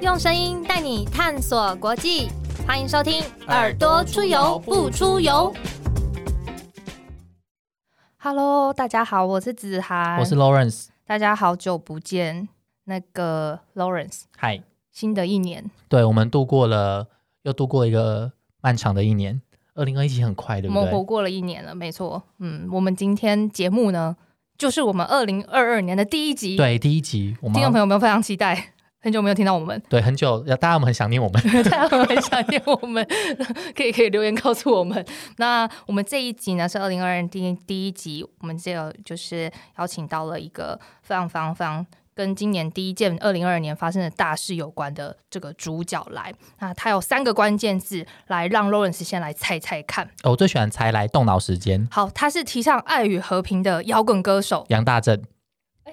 用声音带你探索国际，欢迎收听《耳朵出游不出游》。Hello，大家好，我是子涵，我是 Lawrence。大家好久不见，那个 Lawrence，嗨，新的一年，对我们度过了，又度过一个漫长的一年。二零二一很快，对不对？我们活过了一年了，没错。嗯，我们今天节目呢，就是我们二零二二年的第一集。对，第一集，听众朋友们非常期待，很久没有听到我们。对，很久，大家们很想念我们，大家很想念我们，可以可以留言告诉我们。那我们这一集呢是二零二二年第第一集，我们这个就是邀请到了一个非常非常非常。跟今年第一件二零二二年发生的大事有关的这个主角来，那他有三个关键字来让 Lawrence 先来猜猜看。我最喜欢猜来动脑时间。好，他是提倡爱与和平的摇滚歌手杨大正，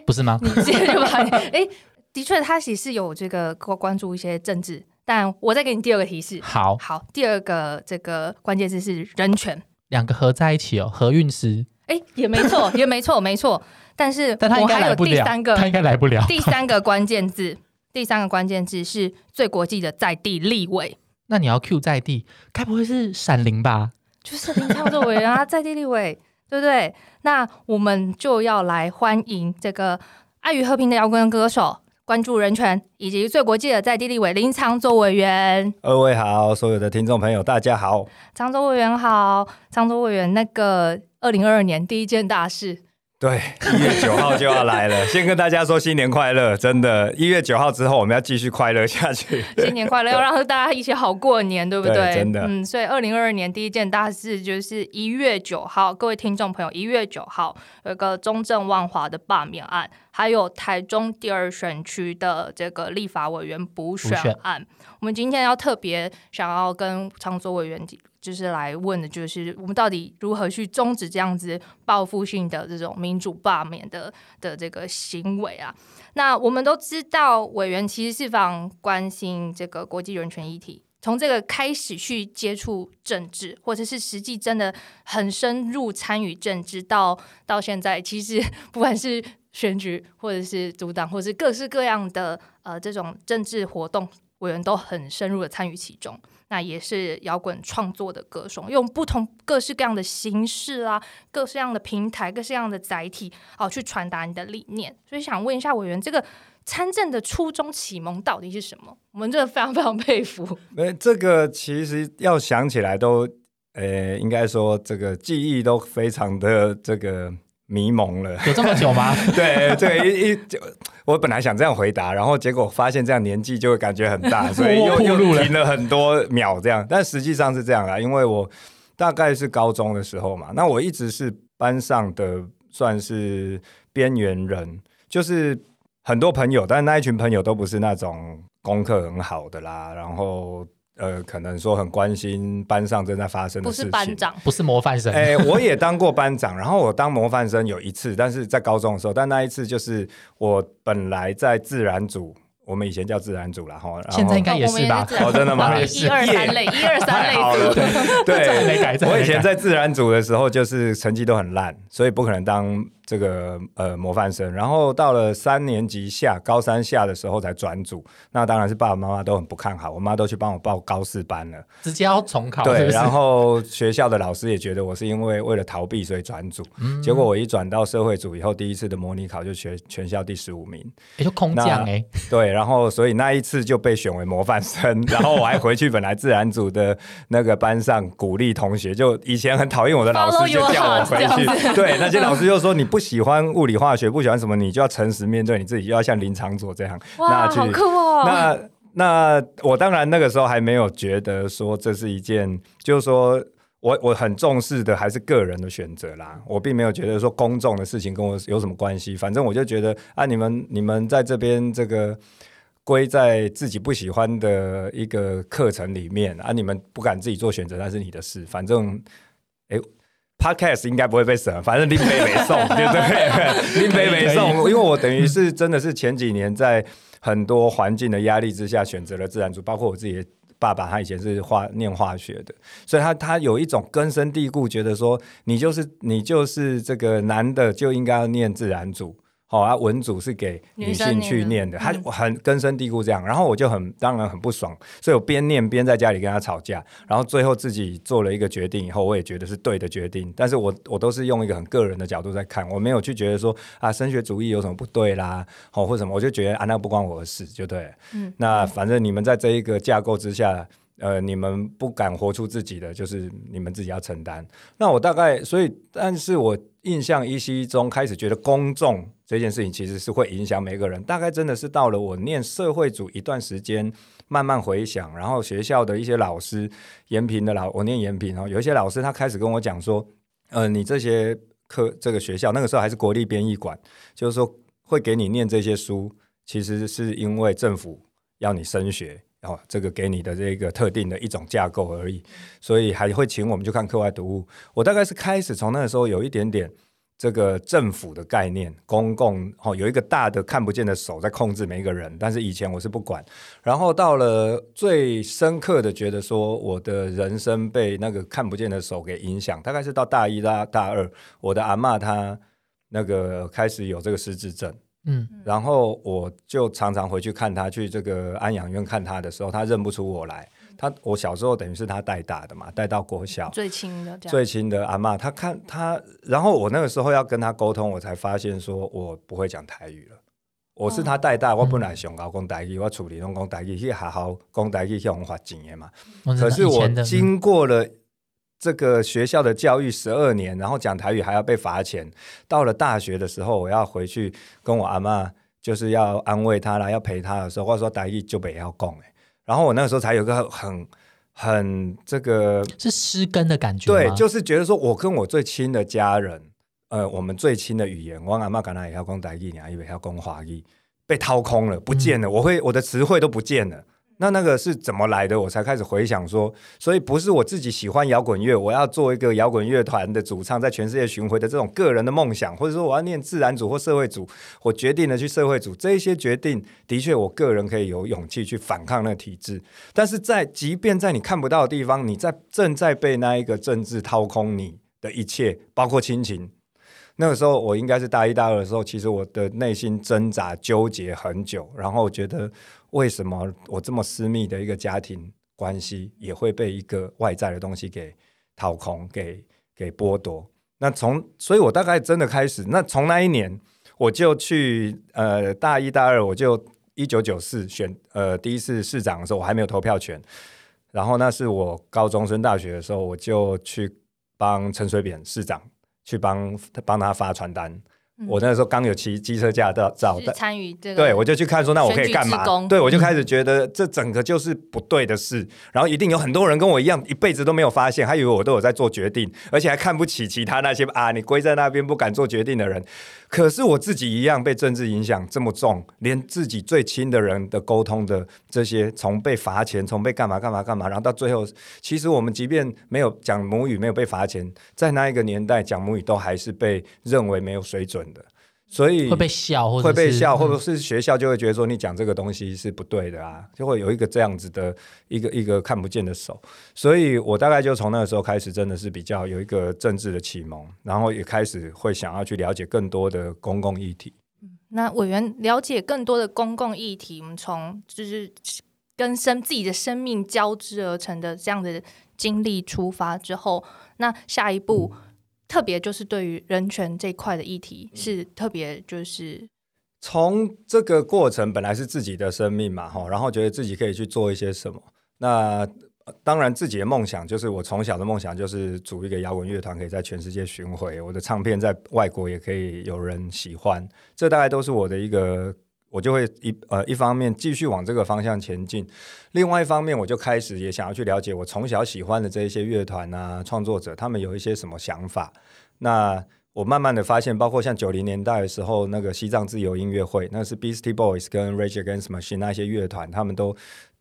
不是吗？你接着吧。哎，的确，他其实有这个关注一些政治，但我再给你第二个提示。好，好，第二个这个关键字是人权，两个合在一起哦，合运师。哎，也没错，也没错，没错。但是，但他应该来不了。他应该来不了。第三个关键字，第三个关键字是最国际的在地立委。那你要 Q 在地，该不会是闪灵吧？就是林昌作委员啊，在地立委，对不对？那我们就要来欢迎这个爱与和平的摇滚歌手，关注人权，以及最国际的在地立委林昌洲委员。二位好，所有的听众朋友，大家好。昌洲委员好，昌洲委员，那个二零二二年第一件大事。对，一月九号就要来了，先跟大家说新年快乐！真的，一月九号之后我们要继续快乐下去。新年快乐，要让大家一起好过年，对不对？真的，嗯，所以二零二二年第一件大事就是一月九号，各位听众朋友，一月九号有一个中正万华的罢免案，还有台中第二选区的这个立法委员补选案。我们今天要特别想要跟常州委员。就是来问的，就是我们到底如何去终止这样子报复性的这种民主罢免的的这个行为啊？那我们都知道，委员其实是非常关心这个国际人权议题，从这个开始去接触政治，或者是实际真的很深入参与政治，到到现在，其实 不管是选举，或者是阻挡，或是各式各样的呃这种政治活动，委员都很深入的参与其中。那也是摇滚创作的歌手，用不同各式各样的形式啊，各式各样的平台，各式各样的载体，哦，去传达你的理念。所以想问一下委员，这个参政的初衷启蒙到底是什么？我们真的非常非常佩服。那，这个其实要想起来都，呃，应该说这个记忆都非常的这个。迷蒙了，有这么久吗？对，这个一一就我本来想这样回答，然后结果发现这样年纪就会感觉很大，所以又又停了很多秒这样。但实际上是这样啦，因为我大概是高中的时候嘛，那我一直是班上的算是边缘人，就是很多朋友，但那一群朋友都不是那种功课很好的啦，然后。呃，可能说很关心班上正在发生的事情，不是班长，不是模范生。哎，我也当过班长，然后我当模范生有一次，但是在高中的时候，但那一次就是我本来在自然组。我们以前叫自然组了哈，现在应该也是吧？哦，真的吗？一二三类，一二三类组。对，我以前在自然组的时候，就是成绩都很烂，所以不可能当这个呃模范生。然后到了三年级下，高三下的时候才转组，那当然是爸爸妈妈都很不看好，我妈都去帮我报高四班了，直接要重考。对，然后学校的老师也觉得我是因为为了逃避所以转组，结果我一转到社会组以后，第一次的模拟考就全全校第十五名，也就空降哎。对。然后，所以那一次就被选为模范生。然后我还回去本来自然组的那个班上鼓励同学，就以前很讨厌我的老师就叫我回去。对，那些老师就说你不喜欢物理化学，不喜欢什么，你就要诚实面对你自己，就要像林长佐这样。哇，好酷哦！那那我当然那个时候还没有觉得说这是一件，就是说。我我很重视的还是个人的选择啦，我并没有觉得说公众的事情跟我有什么关系，反正我就觉得啊，你们你们在这边这个归在自己不喜欢的一个课程里面啊，你们不敢自己做选择，那是你的事。反正哎，Podcast 应该不会被审，反正林北没送，对不对？林北没送，因为我等于是真的是前几年在很多环境的压力之下选择了自然组，包括我自己。爸爸他以前是化念化学的，所以他他有一种根深蒂固，觉得说你就是你就是这个男的就应该要念自然组，哦啊，文组是给女性去念的，他很根深蒂固这样，然后我就很当然很不爽，所以我边念边在家里跟他吵架，然后最后自己做了一个决定，以后我也觉得是对的决定，但是我我都是用一个很个人的角度在看，我没有去觉得说啊升学主义有什么不对啦，哦或什么，我就觉得啊那不关我的事，就对，嗯，那反正你们在这一个架构之下。呃，你们不敢活出自己的，就是你们自己要承担。那我大概，所以，但是我印象依稀中开始觉得公众这件事情其实是会影响每个人。大概真的是到了我念社会组一段时间，慢慢回想，然后学校的一些老师，延平的老，我念延平哦，有一些老师他开始跟我讲说，呃，你这些课，这个学校那个时候还是国立编译馆，就是说会给你念这些书，其实是因为政府要你升学。哦，这个给你的这个特定的一种架构而已，所以还会请我们去看课外读物。我大概是开始从那个时候有一点点这个政府的概念，公共哦有一个大的看不见的手在控制每一个人，但是以前我是不管。然后到了最深刻的觉得说，我的人生被那个看不见的手给影响，大概是到大一、大大二，我的阿妈她那个开始有这个失智症。嗯，然后我就常常回去看他，去这个安养院看他的时候，他认不出我来。他我小时候等于是他带大的嘛，带到国小最亲的最亲的阿妈，他看他，然后我那个时候要跟他沟通，我才发现说我不会讲台语了。我是他带大，我本来想搞讲台语，我处理拢讲台语去好好讲台语去红发钱的嘛。可是我经过了。这个学校的教育十二年，然后讲台语还要被罚钱。到了大学的时候，我要回去跟我阿妈，就是要安慰她啦，要陪她的时候，或者说台语就不要供哎。然后我那个时候才有个很很这个是失根的感觉，对，就是觉得说我跟我最亲的家人，呃，我们最亲的语言，我阿妈刚才也要讲台语，你还以为要讲华语，被掏空了，不见了，我会我的词汇都不见了。那那个是怎么来的？我才开始回想说，所以不是我自己喜欢摇滚乐，我要做一个摇滚乐团的主唱，在全世界巡回的这种个人的梦想，或者说我要念自然组或社会组，我决定了去社会组。这一些决定的确，我个人可以有勇气去反抗那个体制。但是在即便在你看不到的地方，你在正在被那一个政治掏空你的一切，包括亲情。那个时候我应该是大一、大二的时候，其实我的内心挣扎纠结很久，然后觉得。为什么我这么私密的一个家庭关系也会被一个外在的东西给掏空、给给剥夺？那从，所以我大概真的开始，那从那一年我就去呃大一、大二，我就一九九四选呃第一次市长的时候，我还没有投票权。然后那是我高中升大学的时候，我就去帮陈水扁市长去帮帮他发传单。我那时候刚有骑机车驾照，照参与这个，对我就去看说，那我可以干嘛？对我就开始觉得这整个就是不对的事，然后一定有很多人跟我一样，一辈子都没有发现，还以为我都有在做决定，而且还看不起其他那些啊，你归在那边不敢做决定的人。可是我自己一样被政治影响这么重，连自己最亲的人的沟通的这些，从被罚钱，从被干嘛干嘛干嘛，然后到最后，其实我们即便没有讲母语，没有被罚钱，在那一个年代讲母语都还是被认为没有水准的。所以会被笑，或者会被笑，或者是学校就会觉得说你讲这个东西是不对的啊，就会有一个这样子的一个一个看不见的手。所以我大概就从那个时候开始，真的是比较有一个政治的启蒙，然后也开始会想要去了解更多的公共议题。那委员了解更多的公共议题，我们从就是跟生自己的生命交织而成的这样的经历出发之后，那下一步。特别就是对于人权这一块的议题是特别就是从这个过程本来是自己的生命嘛哈，然后觉得自己可以去做一些什么。那当然自己的梦想就是我从小的梦想就是组一个摇滚乐团，可以在全世界巡回，我的唱片在外国也可以有人喜欢。这大概都是我的一个。我就会一呃一方面继续往这个方向前进，另外一方面我就开始也想要去了解我从小喜欢的这一些乐团啊创作者，他们有一些什么想法。那我慢慢的发现，包括像九零年代的时候那个西藏自由音乐会，那是 Beastie Boys 跟 Rage Against Machine 那些乐团，他们都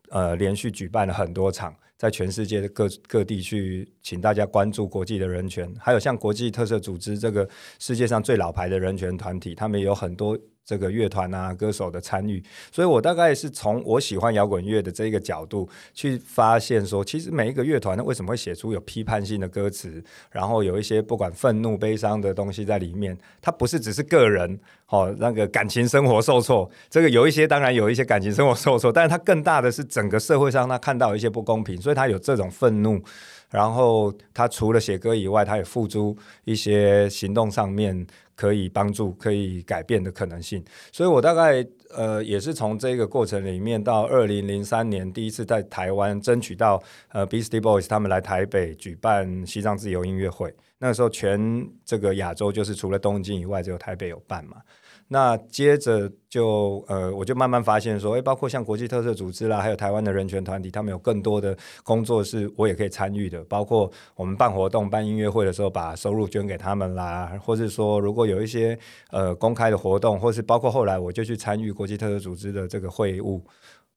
呃连续举办了很多场，在全世界的各各地去请大家关注国际的人权，还有像国际特色组织这个世界上最老牌的人权团体，他们也有很多。这个乐团啊，歌手的参与，所以我大概是从我喜欢摇滚乐的这个角度去发现，说其实每一个乐团呢，为什么会写出有批判性的歌词，然后有一些不管愤怒、悲伤的东西在里面，它不是只是个人哦，那个感情生活受挫，这个有一些当然有一些感情生活受挫，但是他更大的是整个社会上他看到一些不公平，所以他有这种愤怒。然后他除了写歌以外，他也付诸一些行动上面可以帮助、可以改变的可能性。所以我大概呃也是从这个过程里面，到二零零三年第一次在台湾争取到呃 Beastie Boys 他们来台北举办西藏自由音乐会。那时候全这个亚洲就是除了东京以外，只有台北有办嘛。那接着就呃，我就慢慢发现说，诶，包括像国际特色组织啦，还有台湾的人权团体，他们有更多的工作是我也可以参与的。包括我们办活动、办音乐会的时候，把收入捐给他们啦，或是说如果有一些呃公开的活动，或是包括后来我就去参与国际特色组织的这个会务，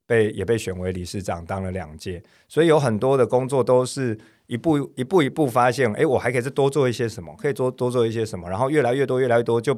被也被选为理事长，当了两届。所以有很多的工作都是一步一步一步发现，诶，我还可以再多做一些什么，可以多多做一些什么，然后越来越多，越来越多就。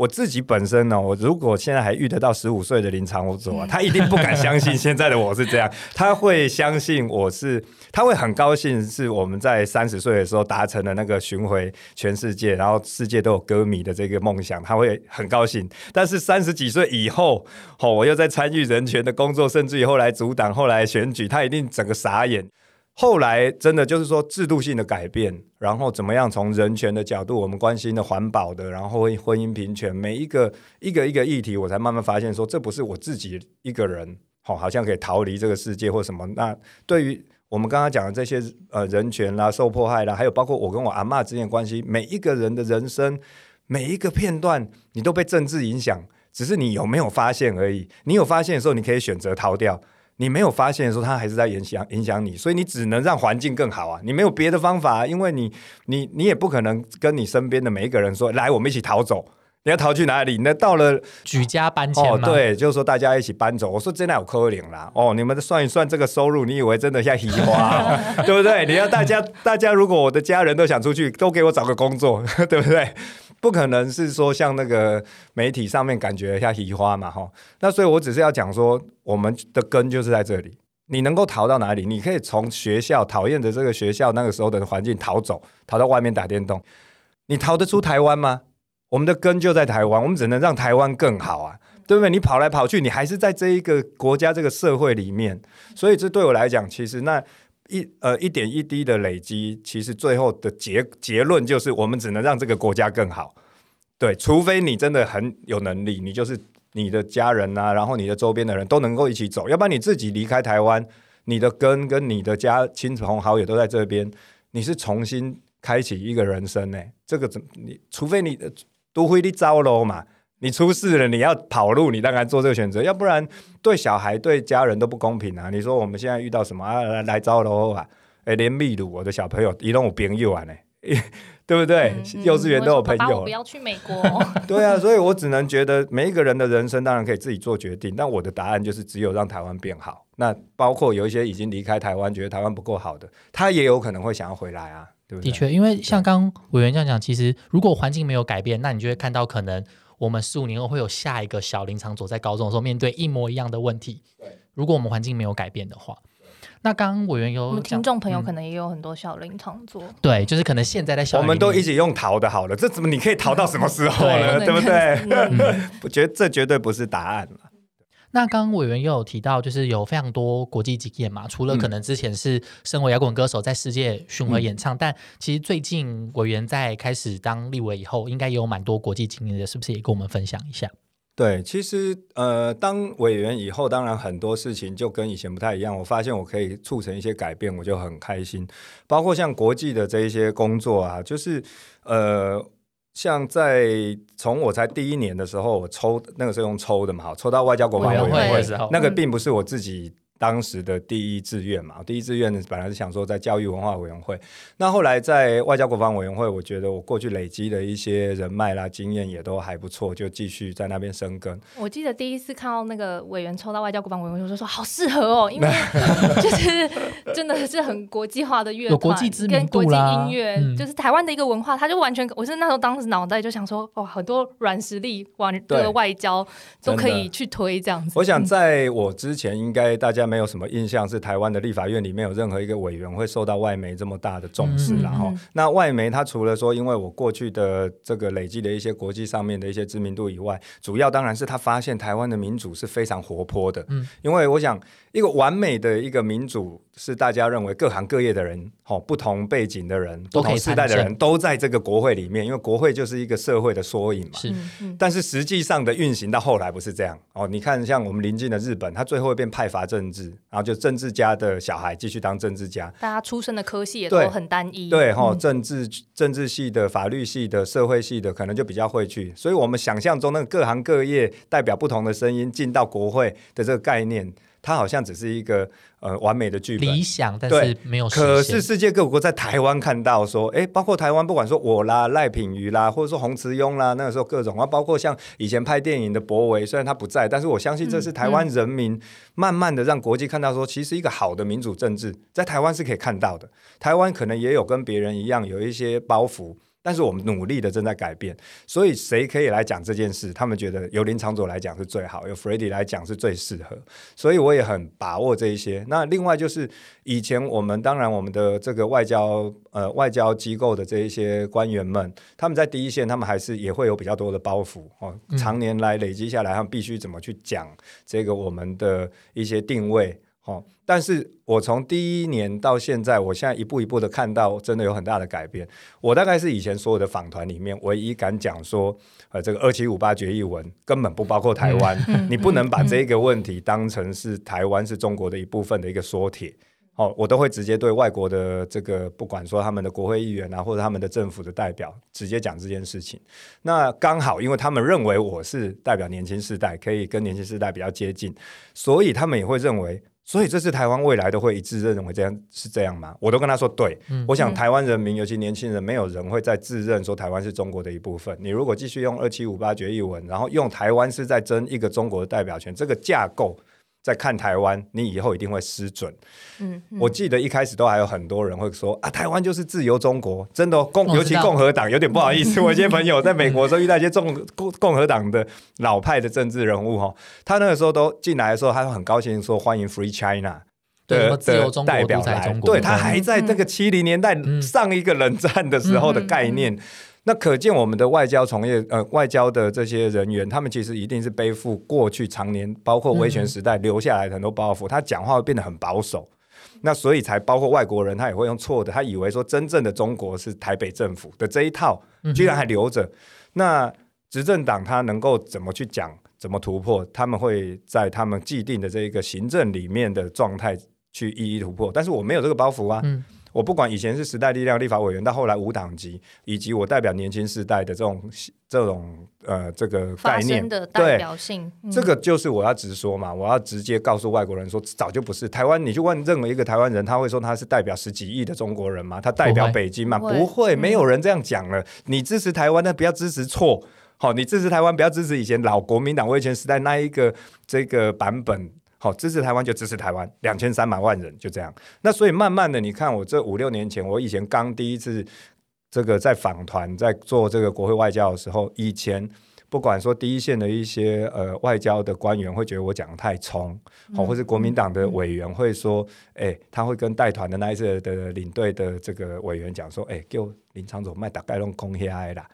我自己本身呢，我如果现在还遇得到十五岁的林长武佐啊，他一定不敢相信 现在的我是这样，他会相信我是，他会很高兴是我们在三十岁的时候达成了那个巡回全世界，然后世界都有歌迷的这个梦想，他会很高兴。但是三十几岁以后，哦，我又在参与人权的工作，甚至于后来阻挡，后来选举，他一定整个傻眼。后来真的就是说制度性的改变，然后怎么样从人权的角度，我们关心的环保的，然后婚姻平权，每一个一个一个议题，我才慢慢发现说，这不是我自己一个人，好，好像可以逃离这个世界或什么。那对于我们刚刚讲的这些呃人权啦、受迫害啦，还有包括我跟我阿妈之间的关系，每一个人的人生每一个片段，你都被政治影响，只是你有没有发现而已。你有发现的时候，你可以选择逃掉。你没有发现的时候，它还是在影响影响你，所以你只能让环境更好啊！你没有别的方法，因为你你你也不可能跟你身边的每一个人说，来，我们一起逃走。你要逃去哪里？那到了举家搬迁哦，对，就是说大家一起搬走。我说真的有可怜啦哦，你们算一算这个收入，你以为真的像喜花，对不对？你要大家大家，如果我的家人都想出去，都给我找个工作，对不对？不可能是说像那个媒体上面感觉像移花嘛哈，那所以我只是要讲说，我们的根就是在这里。你能够逃到哪里？你可以从学校讨厌的这个学校那个时候的环境逃走，逃到外面打电动。你逃得出台湾吗？我们的根就在台湾，我们只能让台湾更好啊，对不对？你跑来跑去，你还是在这一个国家这个社会里面。所以这对我来讲，其实那。一呃一点一滴的累积，其实最后的结结论就是，我们只能让这个国家更好。对，除非你真的很有能力，你就是你的家人啊，然后你的周边的人都能够一起走，要不然你自己离开台湾，你的根跟你的家亲朋好友都在这边，你是重新开启一个人生呢？这个怎你？除非你都会的糟喽嘛。你出事了，你要跑路，你当然做这个选择，要不然对小孩、对家人都不公平啊！你说我们现在遇到什么啊？来来招喽啊！哎，连秘鲁我的小朋友一动我朋友啊呢，对不对？幼稚园都有朋友。不要去美国。对啊，所以我只能觉得每一个人的人生当然可以自己做决定，但我的答案就是只有让台湾变好。那包括有一些已经离开台湾，觉得台湾不够好的，他也有可能会想要回来啊，对不对？的确，因为像刚委员这样讲，其实如果环境没有改变，那你就会看到可能。我们十五年后会有下一个小林长佐在高中的时候面对一模一样的问题。对，如果我们环境没有改变的话，那刚刚委员有，我们听众朋友可能也有很多小林长佐。对，就是可能现在的小，我们都一起用逃的好了，这怎么你可以逃到什么时候呢？对不对？我觉得这绝对不是答案了。那刚刚委员又有提到，就是有非常多国际经验嘛，除了可能之前是身为摇滚歌手在世界巡回演唱，但其实最近委员在开始当立委以后，应该也有蛮多国际经验的，是不是也跟我们分享一下？对，其实呃，当委员以后，当然很多事情就跟以前不太一样。我发现我可以促成一些改变，我就很开心。包括像国际的这一些工作啊，就是呃。像在从我才第一年的时候，我抽那个时候用抽的嘛，抽到外交国防委员会，那个并不是我自己。当时的第一志愿嘛，第一志愿本来是想说在教育文化委员会，那后来在外交国防委员会，我觉得我过去累积的一些人脉啦、经验也都还不错，就继续在那边生根。我记得第一次看到那个委员抽到外交国防委员会，我就说好适合哦，因为 就是真的是很国际化的乐团，国际知名度国际音乐就是台湾的一个文化，他就完全，我是那时候当时脑袋就想说，哇，很多软实力往这个外交都可以去推这样子。我想在我之前，应该大家。没有什么印象是台湾的立法院里面有任何一个委员会受到外媒这么大的重视然后、嗯嗯。那外媒它除了说因为我过去的这个累积的一些国际上面的一些知名度以外，主要当然是他发现台湾的民主是非常活泼的。嗯，因为我想一个完美的一个民主是大家认为各行各业的人，哦，不同背景的人、不同时代的人都在这个国会里面，因为国会就是一个社会的缩影嘛。是。但是实际上的运行到后来不是这样。哦。你看，像我们邻近的日本，它最后会变派阀政治，然后就政治家的小孩继续当政治家，大家出身的科系也都很单一，对哈、嗯。政治政治系的、法律系的、社会系的，可能就比较会去。所以我们想象中那个各行各业代表不同的声音进到国会的这个概念，它好像只是一个呃完美的剧本。理想，但对是没有可是世界各国在台湾看到说，哎，包括台湾，不管说我啦、赖品瑜啦，或者说洪慈庸啦，那个时候各种啊，包括像以前拍电影的博维，虽然他不在，但是我相信这是台湾人民慢慢的让国际看到说，其实一个好的民主政治在台湾是可以看到的。台湾可能也有跟别人一样有一些包袱。但是我们努力的正在改变，所以谁可以来讲这件事？他们觉得由林长佐来讲是最好，由 f r e d d y 来讲是最适合，所以我也很把握这一些。那另外就是以前我们当然我们的这个外交呃外交机构的这一些官员们，他们在第一线，他们还是也会有比较多的包袱哦，常年来累积下来，他们必须怎么去讲这个我们的一些定位。哦，但是我从第一年到现在，我现在一步一步的看到，真的有很大的改变。我大概是以前所有的访团里面唯一敢讲说，呃，这个二七五八决议文根本不包括台湾，嗯你不能把这个问题当成是台湾是中国的一部分的一个缩帖。哦，我都会直接对外国的这个，不管说他们的国会议员啊，或者他们的政府的代表，直接讲这件事情。那刚好，因为他们认为我是代表年轻世代，可以跟年轻世代比较接近，所以他们也会认为，所以这是台湾未来都会一致认为这样是这样吗？我都跟他说对。我想嗯台湾人民，尤其年轻人，没有人会再自认说台湾是中国的一部分。你如果继续用二七五八决议文，然后用台湾是在争一个中国的代表权，这个架构。在看台湾，你以后一定会失准。嗯，嗯。我记得一开始都还有很多人会说啊，台湾就是自由中国，真的哦、共尤其共和党有点不好意思，我一些朋友在美国的时候遇到一些共共共和党的老派的政治人物哈，他那个时候都进来的时候，他会很高兴说欢迎 Free China。的对自由中国的代表来，对他嗯还在那个七零年代嗯。上一个冷战的时候的概念，那可见我们的外交从业呃外交的这些人员，他们其实一定是背负过去常年包括威权时代留下来的很多包袱，他讲话会变得很保守。那所以才包括外国人，他也会用错的，他以为说真正的中国是台北政府的这一套，居然还留着。那执政党他能够怎么去讲，怎么突破？他们会在他们既定的这一个行政里面的状态去一一突破。但是我没有这个包袱啊，我不管以前是时代力量立法委员，到后来无党籍，以及我代表年轻世代的这种这种呃这个概念的代对。表性，嗯这个就是我要直说嘛，我要直接告诉外国人说，早就不是台湾。你去问任何一个台湾人，他会说他是代表十几亿的中国人吗？他代表北京吗？不会不会，嗯没有人这样讲了。你支持台湾，但不要支持错。好，你支持台湾，不要支持以前老国民党威权时代那一个这个版本。好，支持台湾就支持台湾，两千三百万人就这样。那所以慢慢的，你看我这五六年前，我以前刚第一次这个在访团在做这个国会外交的时候，以前不管说第一线的一些呃外交的官员会觉得我讲的太冲，好、或是国民党的委员会说，哎、他会跟带团的那一次的领队的这个委员讲说，哎、给我林长总卖大概弄空下来啦。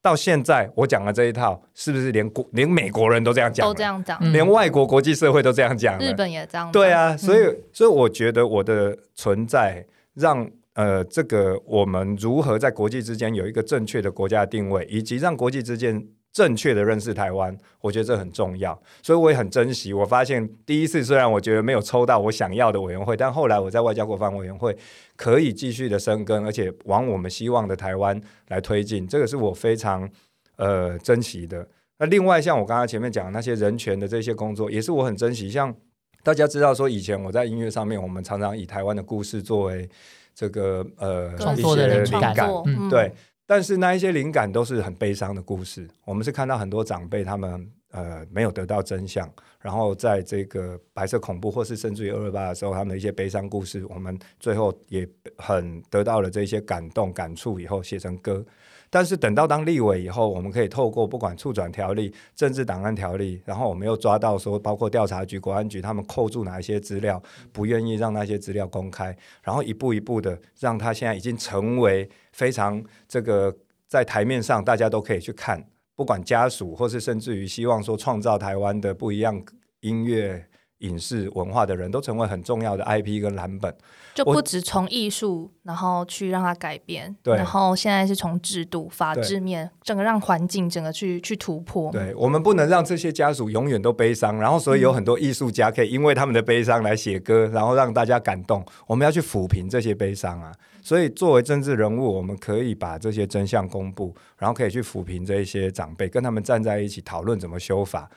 到现在我讲的这一套，是不是连国连美国人都这样讲？都这样讲，嗯连外国国际社会都这样讲。日本也这样，对啊，所以、嗯所以我觉得我的存在让呃这个我们如何在国际之间有一个正确的国家定位，以及让国际之间正确的认识台湾，我觉得这很重要。所以我也很珍惜。我发现第一次虽然我觉得没有抽到我想要的委员会，但后来我在外交国防委员会可以继续的生根，而且往我们希望的台湾来推进，这个是我非常呃珍惜的。那另外，像我刚刚前面讲的那些人权的这些工作，也是我很珍惜。像大家知道说，以前我在音乐上面，我们常常以台湾的故事作为这个呃创一些作的灵感，对。但是那一些灵感都是很悲伤的故事。我们是看到很多长辈他们呃没有得到真相，然后在这个白色恐怖或是甚至于二二八的时候，他们的一些悲伤故事，我们最后也很得到了这些感动感触，以后写成歌。但是等到当立委以后，我们可以透过不管促转条例、政治档案条例，然后我们又抓到说，包括调查局、国安局他们扣住哪一些资料，不愿意让那些资料公开，然后一步一步的让他现在已经成为非常这个在台面上大家都可以去看，不管家属或是甚至于希望说创造台湾的不一样音乐。影视文化的人都成为很重要的 IP 跟蓝本，就不止从艺术，然后去让它改变，对，然后现在是从制度、法制面，整个让环境整个去去突破。对，我们不能让这些家属永远都悲伤，然后所以有很多艺术家可以因为他们的悲伤来写歌，然后让大家感动。我们要去抚平这些悲伤啊！所以作为政治人物，我们可以把这些真相公布，然后可以去抚平这一些长辈，跟他们站在一起讨论怎么修法。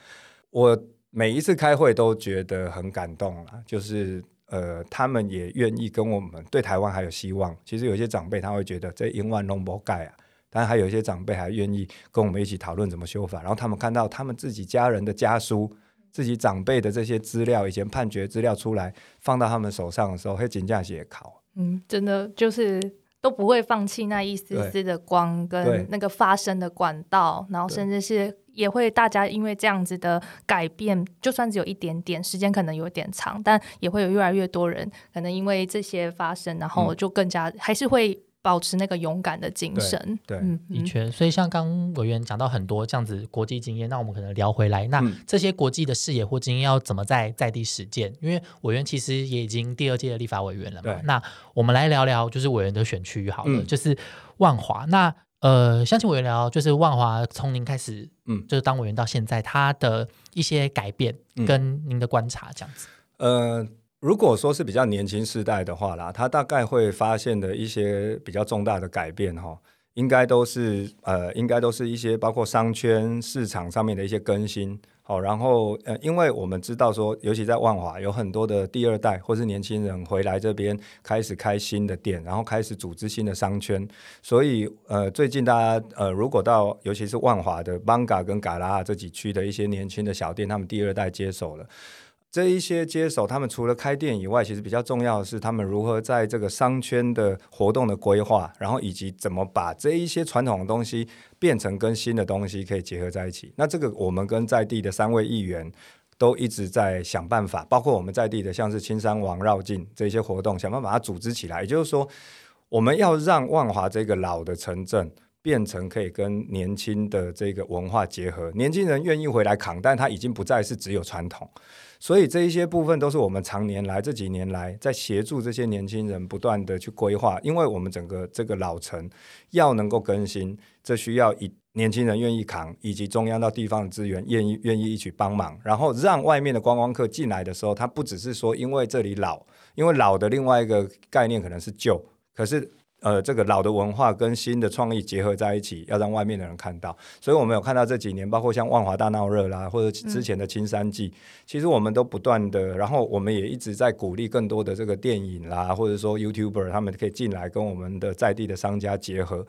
我。每一次开会都觉得很感动啦，就是呃，他们也愿意跟我们对台湾还有希望。其实有些长辈他会觉得这英万龙不盖啊，但还有一些长辈还愿意跟我们一起讨论怎么修法。然后他们看到他们自己家人的家书、自己长辈的这些资料，以前判决资料出来放到他们手上的时候，会紧张写考。嗯，真的就是都不会放弃那一丝丝的光跟那个发声的管道，然后甚至是。也会大家因为这样子的改变，就算只有一点点时间，可能有点长，但也会有越来越多人可能因为这些发生，然后就更加还是会保持那个勇敢的精神。对，嗯的确。所以像刚委员讲到很多这样子国际经验，那我们可能聊回来，那这些国际的视野或经验要怎么在在地实践？因为委员其实也已经第二届的立法委员了嘛。那我们来聊聊，就是委员的选区好了，就是万华那。呃，相信我也聊，就是万华从您开始，嗯，就是当委员到现在，他的一些改变跟您的观察这样子。呃，如果说是比较年轻世代的话啦，他大概会发现的一些比较重大的改变哈，应该都是呃，应该都是一些包括商圈市场上面的一些更新。好，然后呃，因为我们知道说，尤其在万华有很多的第二代或是年轻人回来这边开始开新的店，然后开始组织新的商圈，所以呃，最近大家呃，如果到尤其是万华的 Banga 跟嘎拉这几区的一些年轻的小店，他们第二代接手了。这一些接手，他们除了开店以外，其实比较重要的是他们如何在这个商圈的活动的规划，然后以及怎么把这一些传统的东西变成跟新的东西可以结合在一起。那这个我们跟在地的三位议员都一直在想办法，包括我们在地的像是青山王绕境这些活动，想办法把它组织起来。也就是说，我们要让万华这个老的城镇变成可以跟年轻的这个文化结合，年轻人愿意回来扛，但他已经不再是只有传统。所以这一些部分都是我们常年来这几年来在协助这些年轻人不断的去规划，因为我们整个这个老城要能够更新，这需要以年轻人愿意扛，以及中央到地方的资源愿意愿意一起帮忙，然后让外面的观光客进来的时候，他不只是说因为这里老，因为老的另外一个概念可能是旧，可是。呃，这个老的文化跟新的创意结合在一起，要让外面的人看到。所以我们有看到这几年，包括像万华大闹热啦，或者之前的青山记，其实我们都不断的，然后我们也一直在鼓励更多的这个电影啦，或者说 YouTuber 他们可以进来跟我们的在地的商家结合。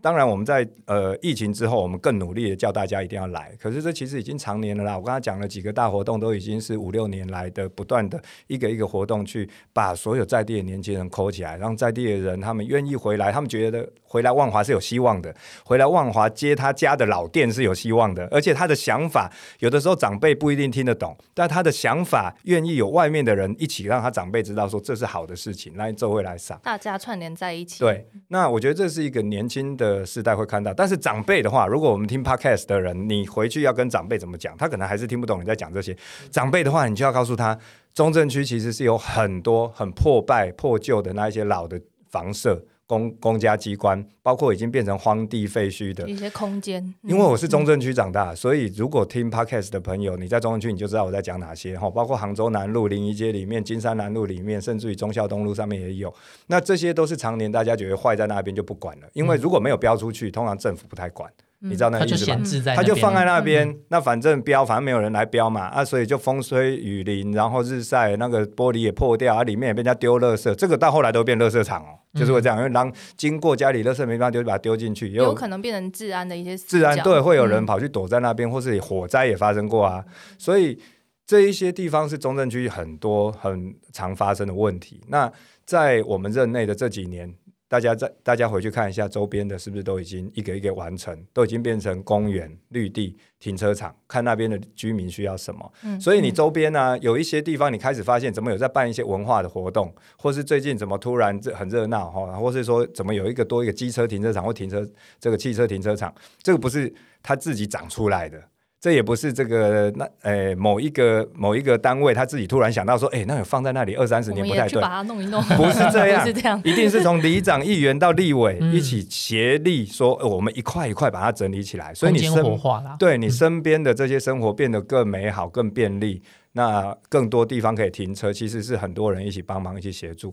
当然，我们在呃疫情之后，我们更努力的叫大家一定要来。可是这其实已经常年了啦。我刚才讲了几个大活动，都已经是五六年来的不断的一个一个活动，去把所有在地的年轻人扣起来，让在地的人他们愿意。回来，他们觉得回来万华是有希望的。回来万华接他家的老店是有希望的，而且他的想法有的时候长辈不一定听得懂，但他的想法愿意有外面的人一起让他长辈知道说这是好的事情，来周会来上，大家串联在一起。对，那我觉得这是一个年轻的世代会看到，但是长辈的话，如果我们听 podcast 的人，你回去要跟长辈怎么讲，他可能还是听不懂你在讲这些。长辈的话，你就要告诉他，中正区其实是有很多很破败破旧的那一些老的房舍。公公家机关，包括已经变成荒地废墟的一些空间。因为我是中正区长大，所以如果听 podcast 的朋友，你在中正区，你就知道我在讲哪些哈。包括杭州南路、临沂街里面、金山南路里面，甚至于忠孝东路上面也有。那这些都是常年大家觉得坏在那边就不管了，因为如果没有标出去，通常政府不太管。你知道那意思吗？他就放在那边，那反正标，反正没有人来标嘛啊，所以就风吹雨淋，然后日晒，那个玻璃也破掉啊，里面也被人家丢垃圾，这个到后来都变垃圾场哦。就是会这样，因为狼经过家里垃圾没办法丢，就把它丢进去，也有可能变成治安的一些死角自然对，会有人嗯跑去躲在那边，或是火灾也发生过啊。所以这一些地方是中正区很多很常发生的问题。那在我们任内的这几年，大家在大家回去看一下周边的，是不是都已经一个一个完成，都已经变成公园、绿地、停车场，看那边的居民需要什么。嗯所以你周边呢、有一些地方，你开始发现怎么有在办一些文化的活动，或是最近怎么突然这很热闹哈，或是说怎么有一个多一个机车停车场或停车这个汽车停车场，这个不是它自己长出来的。这也不是这个那诶某一个某一个单位他自己突然想到说，哎，那有放在那里二三十年不太对。们也去把，它弄一弄，不是这样 不是这样，一定是从里长、议员到立委嗯。一起协力说，呃我们一块一块把它整理起来，所以空间你生活化啦。对你身边的这些生活变得更美好、更便利，那更多地方可以停车，其实是很多人一起帮忙、一起协助。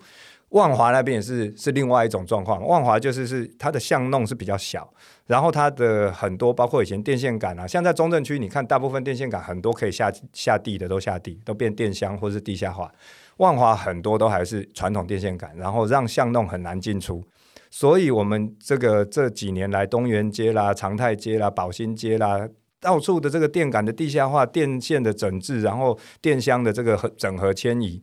万华那边也是是另外一种状况，万华就是是它的巷弄是比较小，然后它的很多包括以前电线杆啊，像在中正区，你看大部分电线杆很多可以下下地的都下地，都变电箱或是地下化。万华很多都还是传统电线杆，然后让巷弄很难进出。所以，我们这个这几年来，东园街啦、长泰街啦、宝兴街啦，到处的这个电杆的地下化、电线的整治，然后电箱的这个整合迁移，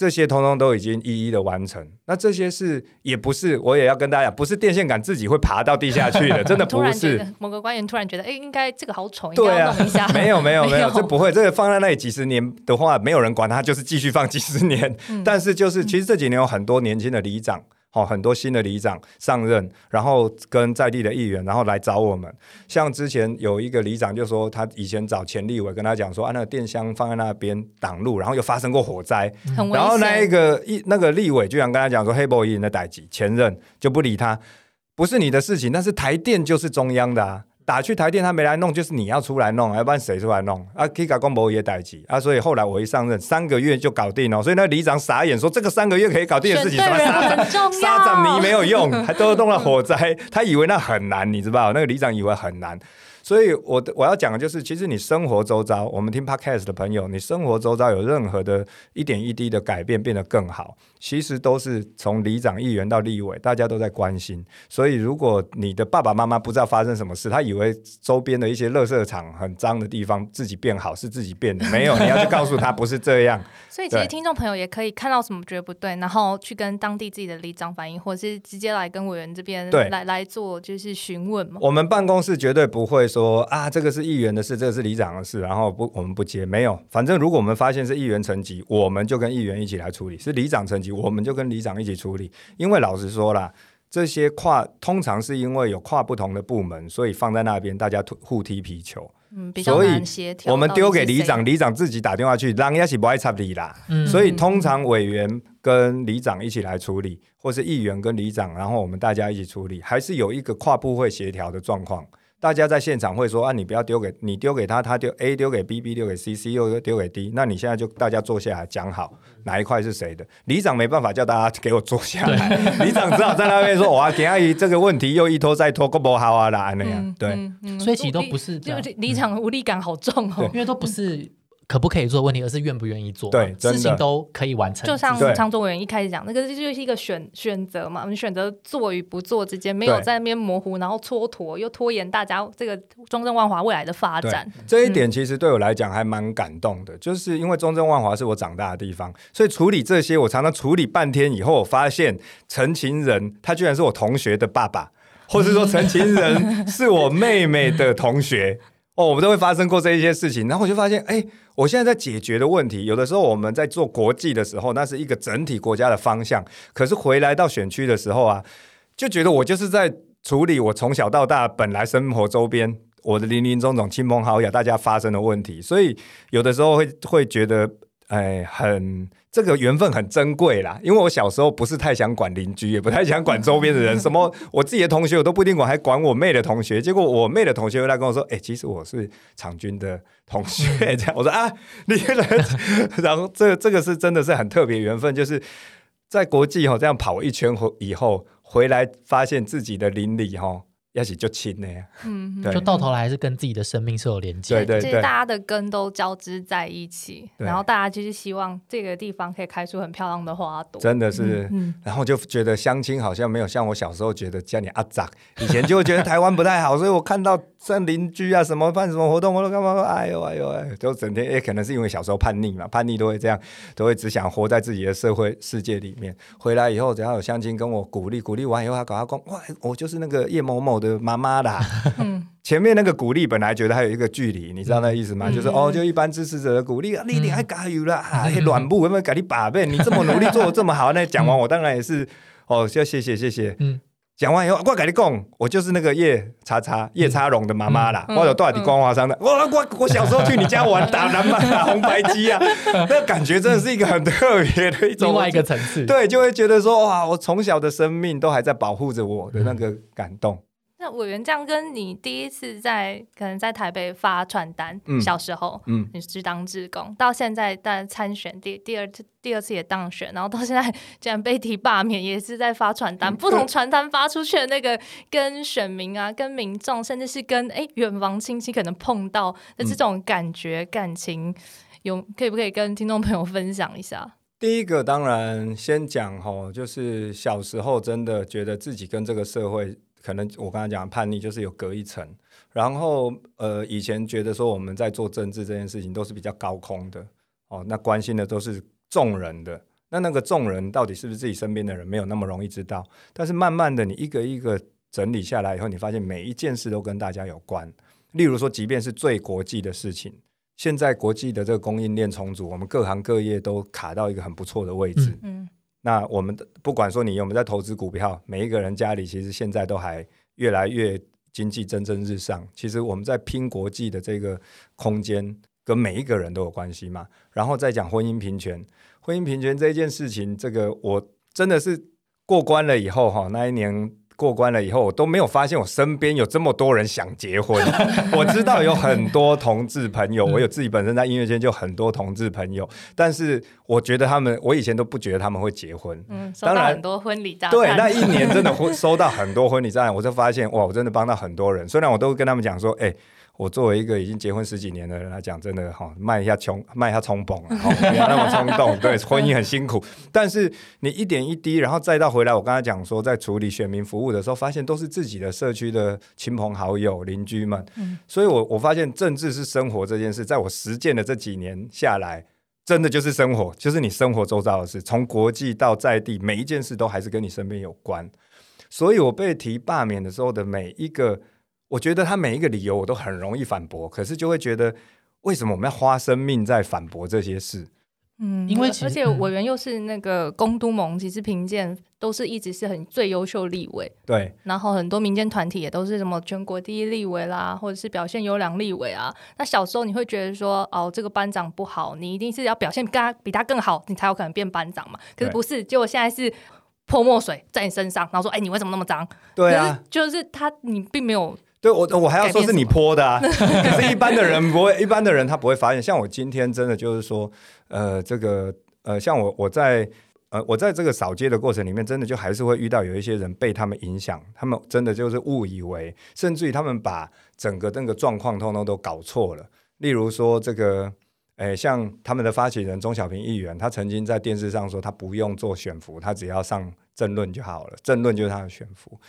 这些通通都已经一一的完成。那这些是也不是，我也要跟大家讲，不是电线杆自己会爬到地下去的，真的不是。某个官员突然觉得，哎，应该这个好丑，应该对啊要弄一下。，没有没有 没有，这不会，这个放在那里几十年的话，没有人管它，就是继续放几十年。嗯但是就是，其实这几年有很多年轻的里长，哦，很多新的里长上任，然后跟在地的议员，然后来找我们。像之前有一个里长就说，他以前找前立委跟他讲说，啊，那个电箱放在那边挡路，然后又发生过火灾，然后那一。个一那个立委居然跟他讲说，黑博议员的代级，前任就不理他，不是你的事情，但是台电就是中央的啊。打去台电，他没来弄，就是你要出来弄，要不然谁出来弄啊？可以搞公博也代级啊，所以后来我一上任，三个月就搞定了。所以那里长傻眼说，这个三个月可以搞定的事情，什么沙很重沙掌泥要。没有用，还都弄了火灾，他以为那很难，你知道？那个里长以为很难。所以我的我要讲的就是，其实你生活周遭，我们听 podcast 的朋友，你生活周遭有任何的一点一滴的改变，变得更好，其实都是从里长、议员到立委，大家都在关心。所以，如果你的爸爸妈妈不知道发生什么事，他以为周边的一些垃圾场很脏的地方自己变好是自己变的，没有，你要去告诉他不是这样。所以其实听众朋友也可以看到什么觉得不对，然后去跟当地自己的里长反映，或者是直接来跟委员这边来来做就是询问嘛。我们办公室绝对不会说啊，这个是议员的事，这个是里长的事，然后不我们不接，没有。反正如果我们发现是议员层级，我们就跟议员一起来处理；是里长层级，我们就跟里长一起处理。因为老实说啦，这些跨通常是因为有跨不同的部门，所以放在那边大家互踢皮球。嗯，比较所以难协调。我们丢给里长，里长自己打电话去，让也是不爱插理啦。嗯所以通常委员跟里长一起来处理，或是议员跟里长，然后我们大家一起处理，还是有一个跨部会协调的状况。大家在现场会说啊，你不要丢给你丢给他，他丢 A 丢给 B，B 丢给 C，C 又丢给 D。那你现在就大家坐下来讲好哪一块是谁的。里长没办法叫大家给我坐下来，里长只好在那边说哇，田阿姨这个问题又一拖再拖，够不好啊啦那样。嗯对，嗯嗯所以其实都不是这就样里长无力感好重哦。因为都不是可不可以做的问题，而是愿不愿意做嘛。对事情都可以完成。就像对常卓委员一开始讲，那个就是一个选选择嘛，你选择做与不做之间，没有在那边模糊，然后蹉跎又拖延大家这个中正万华未来的发展。这一点其实对我来讲还蛮感动的，就是因为中正万华是我长大的地方，所以处理这些我常常处理半天以后，我发现陈情人他居然是我同学的爸爸，或是说陈情人是我妹妹的同学。哦，我们都会发生过这一些事情，然后我就发现，哎，我现在在解决的问题，有的时候我们在做国际的时候，那是一个整体国家的方向，可是回来到选区的时候啊，就觉得我就是在处理我从小到大本来生活周边我的林林总总亲朋好友大家发生的问题，所以有的时候会会觉得，哎，很这个缘分很珍贵啦。因为我小时候不是太想管邻居，也不太想管周边的人，什么我自己的同学我都不一定管，还管我妹的同学。结果我妹的同学又来跟我说，哎，其实我是场军的同学，这样我说啊，你来，然后这这个是真的是很特别缘分，就是在国际哈、这样跑一圈回以后回来，发现自己的邻里哈、也是就亲的呀。嗯，对就到头来还是跟自己的生命是有连接的。对对对其实大家的根都交织在一起，然后大家就是希望这个地方可以开出很漂亮的花朵。真的是，嗯然后就觉得相亲好像没有像我小时候觉得叫你阿长，以前就会觉得台湾不太好，所以我看到像邻居啊什么办什么活动，我都干嘛？哎呦哎呦哎，就整天也可能是因为小时候叛逆嘛，叛逆都会这样，都会只想活在自己的社会世界里面。回来以后，只要有相亲跟我鼓励，鼓励完以后，他搞他讲，哇，我就是那个叶某某的妈妈啦。嗯前面那个鼓励本来觉得还有一个距离，你知道那意思吗？嗯就是哦，就一般支持者的鼓励啊，你你还加油啦，啊，嘿软布有没有给你把背？你这么努力做的这么好，那讲完我当然也是哦，就谢谢谢谢。嗯讲完以后，我跟你讲，我就是那个叶叉叉叶叉荣的妈妈啦，嗯我有多少底光华商的。我我我小时候去你家玩打篮板、打 红白机啊，那个感觉真的是一个很特别的一种另外一个层次，对，就会觉得说哇，我从小的生命都还在保护着我的那个感动。那委员这样跟你第一次在可能在台北发传单，嗯。小时候嗯，你是当志工，到现在但参选第第二次第二次也当选，然后到现在竟然被提罢免，也是在发传嗯单，不同传单发出去的那个跟选民啊、跟民众，甚至是跟哎远房亲戚可能碰到的这种感觉、感情，有可以不可以跟听众朋友分享一下？第一个当然先讲吼，就是小时候真的觉得自己跟这个社会，可能我刚才讲的叛逆就是有隔一层。然后呃，以前觉得说我们在做政治这件事情都是比较高空的哦，那关心的都是众人的。那那个众人到底是不是自己身边的人，没有那么容易知道。但是慢慢的，你一个一个整理下来以后，你发现每一件事都跟大家有关。例如说，即便是最国际的事情，现在国际的这个供应链重组，我们各行各业都卡到一个很不错的位置。嗯那我们的不管说你有没有在投资股票，每一个人家里其实现在都还越来越经济蒸蒸日上。其实我们在拼国际的这个空间，跟每一个人都有关系嘛。然后再讲婚姻平权，婚姻平权这件事情，这个我真的是过关了以后哈，那一年。过关了以后，我都没有发现我身边有这么多人想结婚。我知道有很多同志朋友，我有自己本身在音乐圈就很多同志朋友，但是我觉得他们，我以前都不觉得他们会结婚。嗯，收当然到很多婚礼炸弹，对，那一年真的会收到很多婚礼赞，我就发现哇，我真的帮到很多人。虽然我都跟他们讲说，哎、我作为一个已经结婚十几年的人来讲，真的哈，卖一下穷，卖一下冲动啊，哈不要那么冲动。对，婚姻很辛苦，但是你一点一滴，然后再到回来，我刚才讲说，在处理选民服务的时候，发现都是自己的社区的亲朋好友、邻居们。嗯所以我我发现政治是生活这件事，在我实践的这几年下来。真的就是生活，就是你生活周遭的事，从国际到在地，每一件事都还是跟你身边有关。所以我被提罢免的时候的每一个，我觉得他每一个理由我都很容易反驳，可是就会觉得为什么我们要花生命在反驳这些事？嗯，因为而且嗯委员又是那个公都盟，其实评鉴都是一直是很最优秀立委，对然后很多民间团体也都是什么全国第一立委啦，或者是表现优良立委啊。那小时候你会觉得说，哦，这个班长不好，你一定是要表现跟他比他更好，你才有可能变班长嘛。可是不是，结果现在是泼墨水在你身上，然后说，哎，你为什么那么脏？对啊，可是就是他，你并没有对我我还要说是你泼的啊，可是一般的人不会，一般的人他不会发现。像我今天真的就是说，呃，这个呃，像我我在呃我在这个扫街的过程里面，真的就还是会遇到有一些人被他们影响，他们真的就是误以为，甚至于他们把整个那个状况通通都搞错了。例如说这个。诶，像他们的发起人钟小平议员，他曾经在电视上说，他不用做选服，他只要上政论就好了，政论就是他的选服。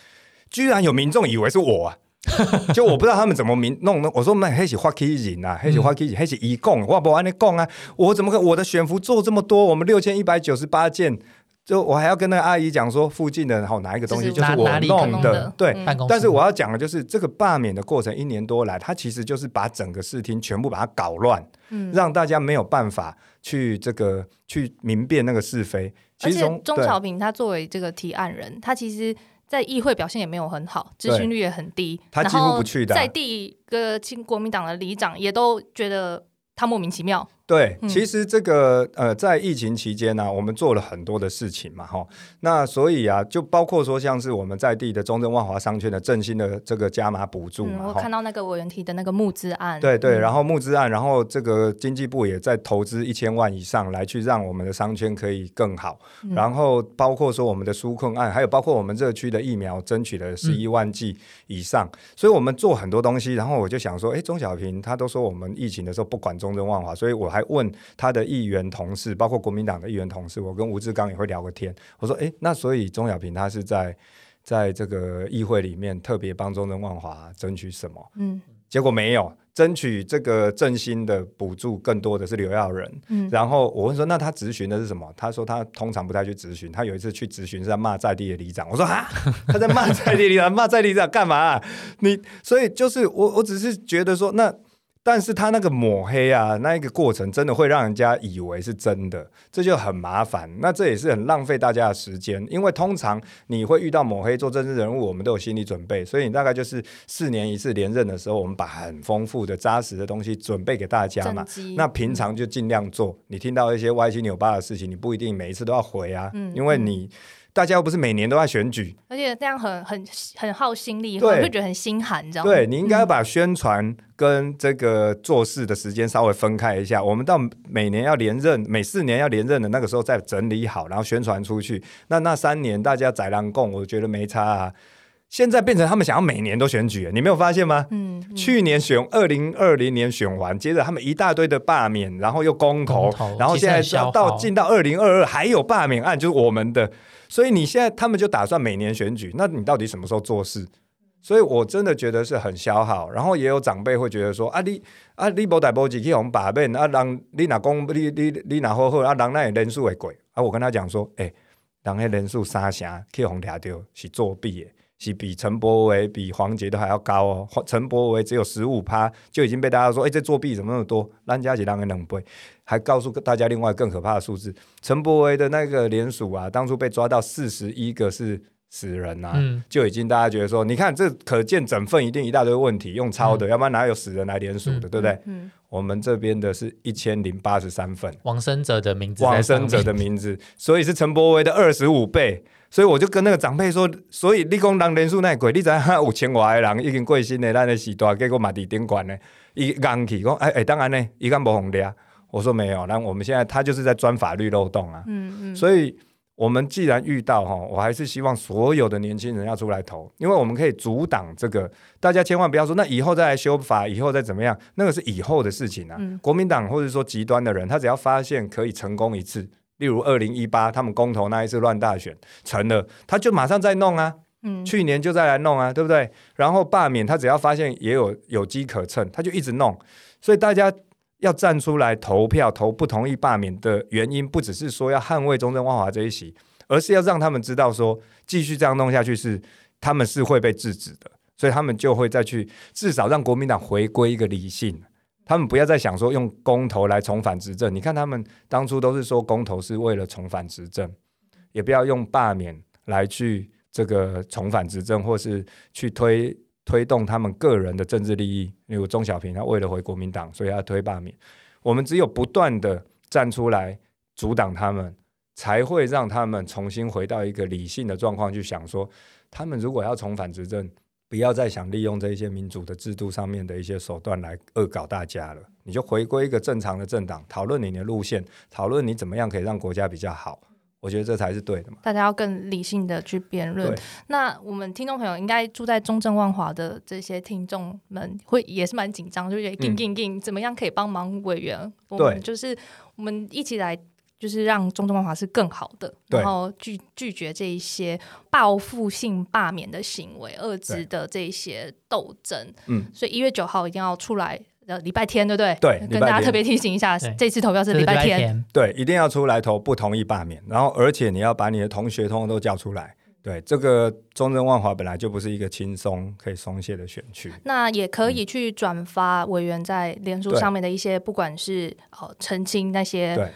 居然有民众以为是我啊！就我不知道他们怎么明弄的，我说们黑是花 K 人啊，黑是花 K 人，黑是一共，我不按你讲啊，我怎么可我的选服做这么多，我们六千一百九十八件，就我还要跟那个阿姨讲说，附近的好哪一个东西就是我弄的，对，但是我要讲的就是这个罢免的过程一年多来，他其实就是把整个视听全部把它搞乱，嗯让大家没有办法去这个去明辨那个是非。其而且实钟小平他作为这个提案人，他其实。在议会表现也没有很好，咨询率也很低，他几乎不去的啊在地个亲国民党的里长也都觉得他莫名其妙，对，嗯其实这个呃，在疫情期间呢、我们做了很多的事情嘛，哈。那所以啊，就包括说像是我们在地的中正万华商圈的振兴的这个加码补助嗯，嘛，哈我看。到那个委员提的那个募资案，对对，嗯然后募资案，然后这个经济部也在投资一千万以上来去让我们的商圈可以更好，嗯然后包括说我们的纾困案，还有包括我们热区的疫苗争取了十一万剂以上，所以我们做很多东西。然后我就想说，哎，钟小平他都说我们疫情的时候不管中正万华，所以我还问他的议员同事，包括国民党的议员同事，我跟吴志刚也会聊个天。我说，哎，那所以钟小平他是在在这个议会里面特别帮中正万华争取什么？嗯结果没有争取这个振兴的补助，更多的是刘耀仁。嗯然后我问说，那他咨询的是什么？他说他通常不太去咨询，他有一次去咨询是在骂在地的里长。我说啊，他在骂在地里长，骂在地里长干嘛、你所以就是我，我只是觉得说那。但是他那个抹黑啊，那一个过程真的会让人家以为是真的，这就很麻烦。那这也是很浪费大家的时间，因为通常你会遇到抹黑做政治人物，我们都有心理准备，所以你大概就是四年一次连任的时候，我们把很丰富的、扎实的东西准备给大家嘛那平常就尽量做。你听到一些歪七扭八的事情，你不一定每一次都要回啊，嗯因为你大家又不是每年都在选举，而且这样很很很耗心力，对会觉得很心寒，你知道吗？对你应该把宣传跟这个做事的时间稍微分开一下。我们到每年要连任，每四年要连任的那个时候再整理好，然后宣传出去。那那三年大家宰狼共，我觉得没差啊。现在变成他们想要每年都选举，你没有发现吗？嗯，嗯去年选二零二零年选完，接着他们一大堆的罢免，然后又公投，公投然后现在其实很消耗到到进到二零二二还有罢免案，就是我们的，所以你现在他们就打算每年选举，那你到底什么时候做事？所以我真的觉得是很消耗，然后也有长辈会觉得说啊你啊你无代无志去红罢免啊人你若讲你你你若好好啊人那人数会过啊我跟他讲说诶、人迄人数三成去红掠掉是作弊的。是比陈柏维、比黄杰都还要高哦。陈柏维只有十五趴，就已经被大家说，哎、这作弊怎么那么多？烂家几让人冷背，还告诉大家另外更可怕的数字，陈柏维的那个联署啊，当初被抓到四十一个是死人啊，嗯就已经大家觉得说，你看这可见整份一定一大堆问题，用抄的，要不然哪有死人来联署的，嗯对不对？嗯，我们这边的是一千零八十三份。往生者的名字在往，生者的名字，所以是陈柏威的二十五倍。所以我就跟那个长辈说，所以你讲人人数那鬼，你知影有千外个人已经过身的，咱的时代，结果嘛伫顶管呢，伊硬去讲，哎哎，当然呢，伊敢无红掠？我说没有，那我们现在他就是在钻法律漏洞啊。嗯嗯，所以我们既然遇到哈，我还是希望所有的年轻人要出来投，因为我们可以阻挡这个。大家千万不要说，那以后再来修法，以后再怎么样，那个是以后的事情啊。嗯国民党或者说极端的人，他只要发现可以成功一次，例如二零一八他们公投那一次乱大选成了，他就马上再弄啊。嗯去年就再来弄啊，对不对？然后罢免他只要发现也有有机可乘，他就一直弄。所以大家要站出来投票投不同意罢免的原因，不只是说要捍卫中正万华这一席，而是要让他们知道说，继续这样弄下去是他们是会被制止的，所以他们就会再去至少让国民党回归一个理性。他们不要再想说用公投来重返执政，你看他们当初都是说公投是为了重返执政，也不要用罢免来去这个重返执政，或是去推推动他们个人的政治利益。例如钟小平，他为了回国民党，所以他推罢免。我们只有不断的站出来阻挡他们，才会让他们重新回到一个理性的状况去想说，他们如果要重返执政，不要再想利用这一些民主的制度上面的一些手段来恶搞大家了。你就回归一个正常的政党，讨论你的路线，讨论你怎么样可以让国家比较好。我觉得这才是对的嘛。大家要更理性的去辩论。那我们听众朋友应该住在中正万华的这些听众们，会也是蛮紧张，就觉得嗯紧紧紧，怎么样可以帮忙委员？我对们就是我们一起来。就是让中正万华是更好的，然后拒拒绝这一些报复性罢免的行为、遏制的这一些斗争。嗯，所以一月九号一定要出来，呃，礼拜天对不对？对跟大家特别提醒一下，这次投票是礼拜天。对，一定要出来投不同意罢免，然后而且你要把你的同学通通都叫出来。对，这个中正万华本来就不是一个轻松可以松懈的选区。那也可以去转发委员在脸书上面的一些，不管是呃澄清那些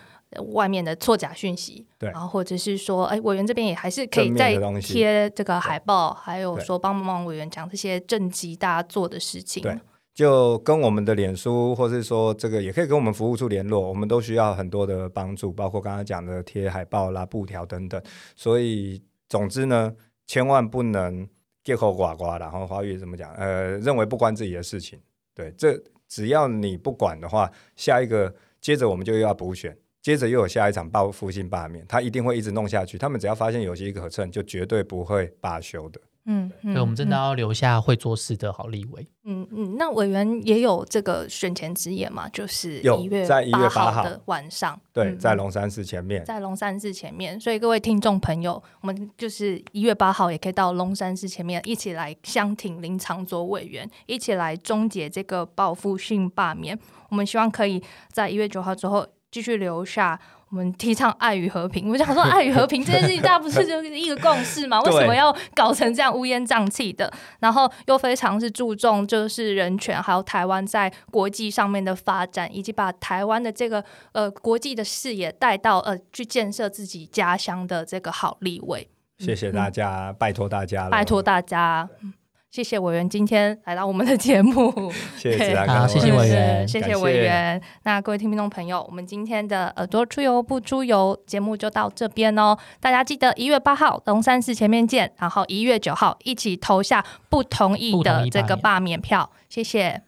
外面的错假讯息，对然后或者是说，哎，委员这边也还是可以再贴这个海报，还有说帮忙委员讲这些政绩大家做的事情。对就跟我们的脸书，或是说这个也可以跟我们服务处联络，我们都需要很多的帮助，包括刚刚讲的贴海报啦、布条等等。所以总之呢，千万不能借口呱呱，然后华语怎么讲？呃，认为不关自己的事情。对，这只要你不管的话，下一个接着我们就又要补选，接着又有下一场报复性罢免，他一定会一直弄下去。他们只要发现有机可乘，就绝对不会罢休的。嗯，所以我们真的要留下会做事的好立委。嗯嗯，那委员也有这个选前之夜嘛？就是有一月在一月八号号的晚上，对，嗯在龙山寺前面。在龙山寺前面，所以各位听众朋友，我们就是一月八号也可以到龙山寺前面一起来相挺林长佐委员，一起来终结这个报复性罢免。我们希望可以在一月九号之后继续留下。我们提倡爱与和平，我想说爱与和平这件事情，大家不是 就是一个共识吗？为什么要搞成这样乌烟瘴气的？然后又非常是注重就是人权，还有台湾在国际上面的发展，以及把台湾的这个呃国际的视野带到呃去建设自己家乡的这个好立位。谢谢大家，拜托大家了，拜托大家。嗯谢谢委员今天来到我们的节目，谢谢对子安跟我好谢谢委员谢谢委员。那各位听众朋友，我们今天的耳朵出游不出游节目就到这边哦。大家记得一月八号龙山寺前面见，然后一月九号一起投下不同意的这个罢免票。谢谢。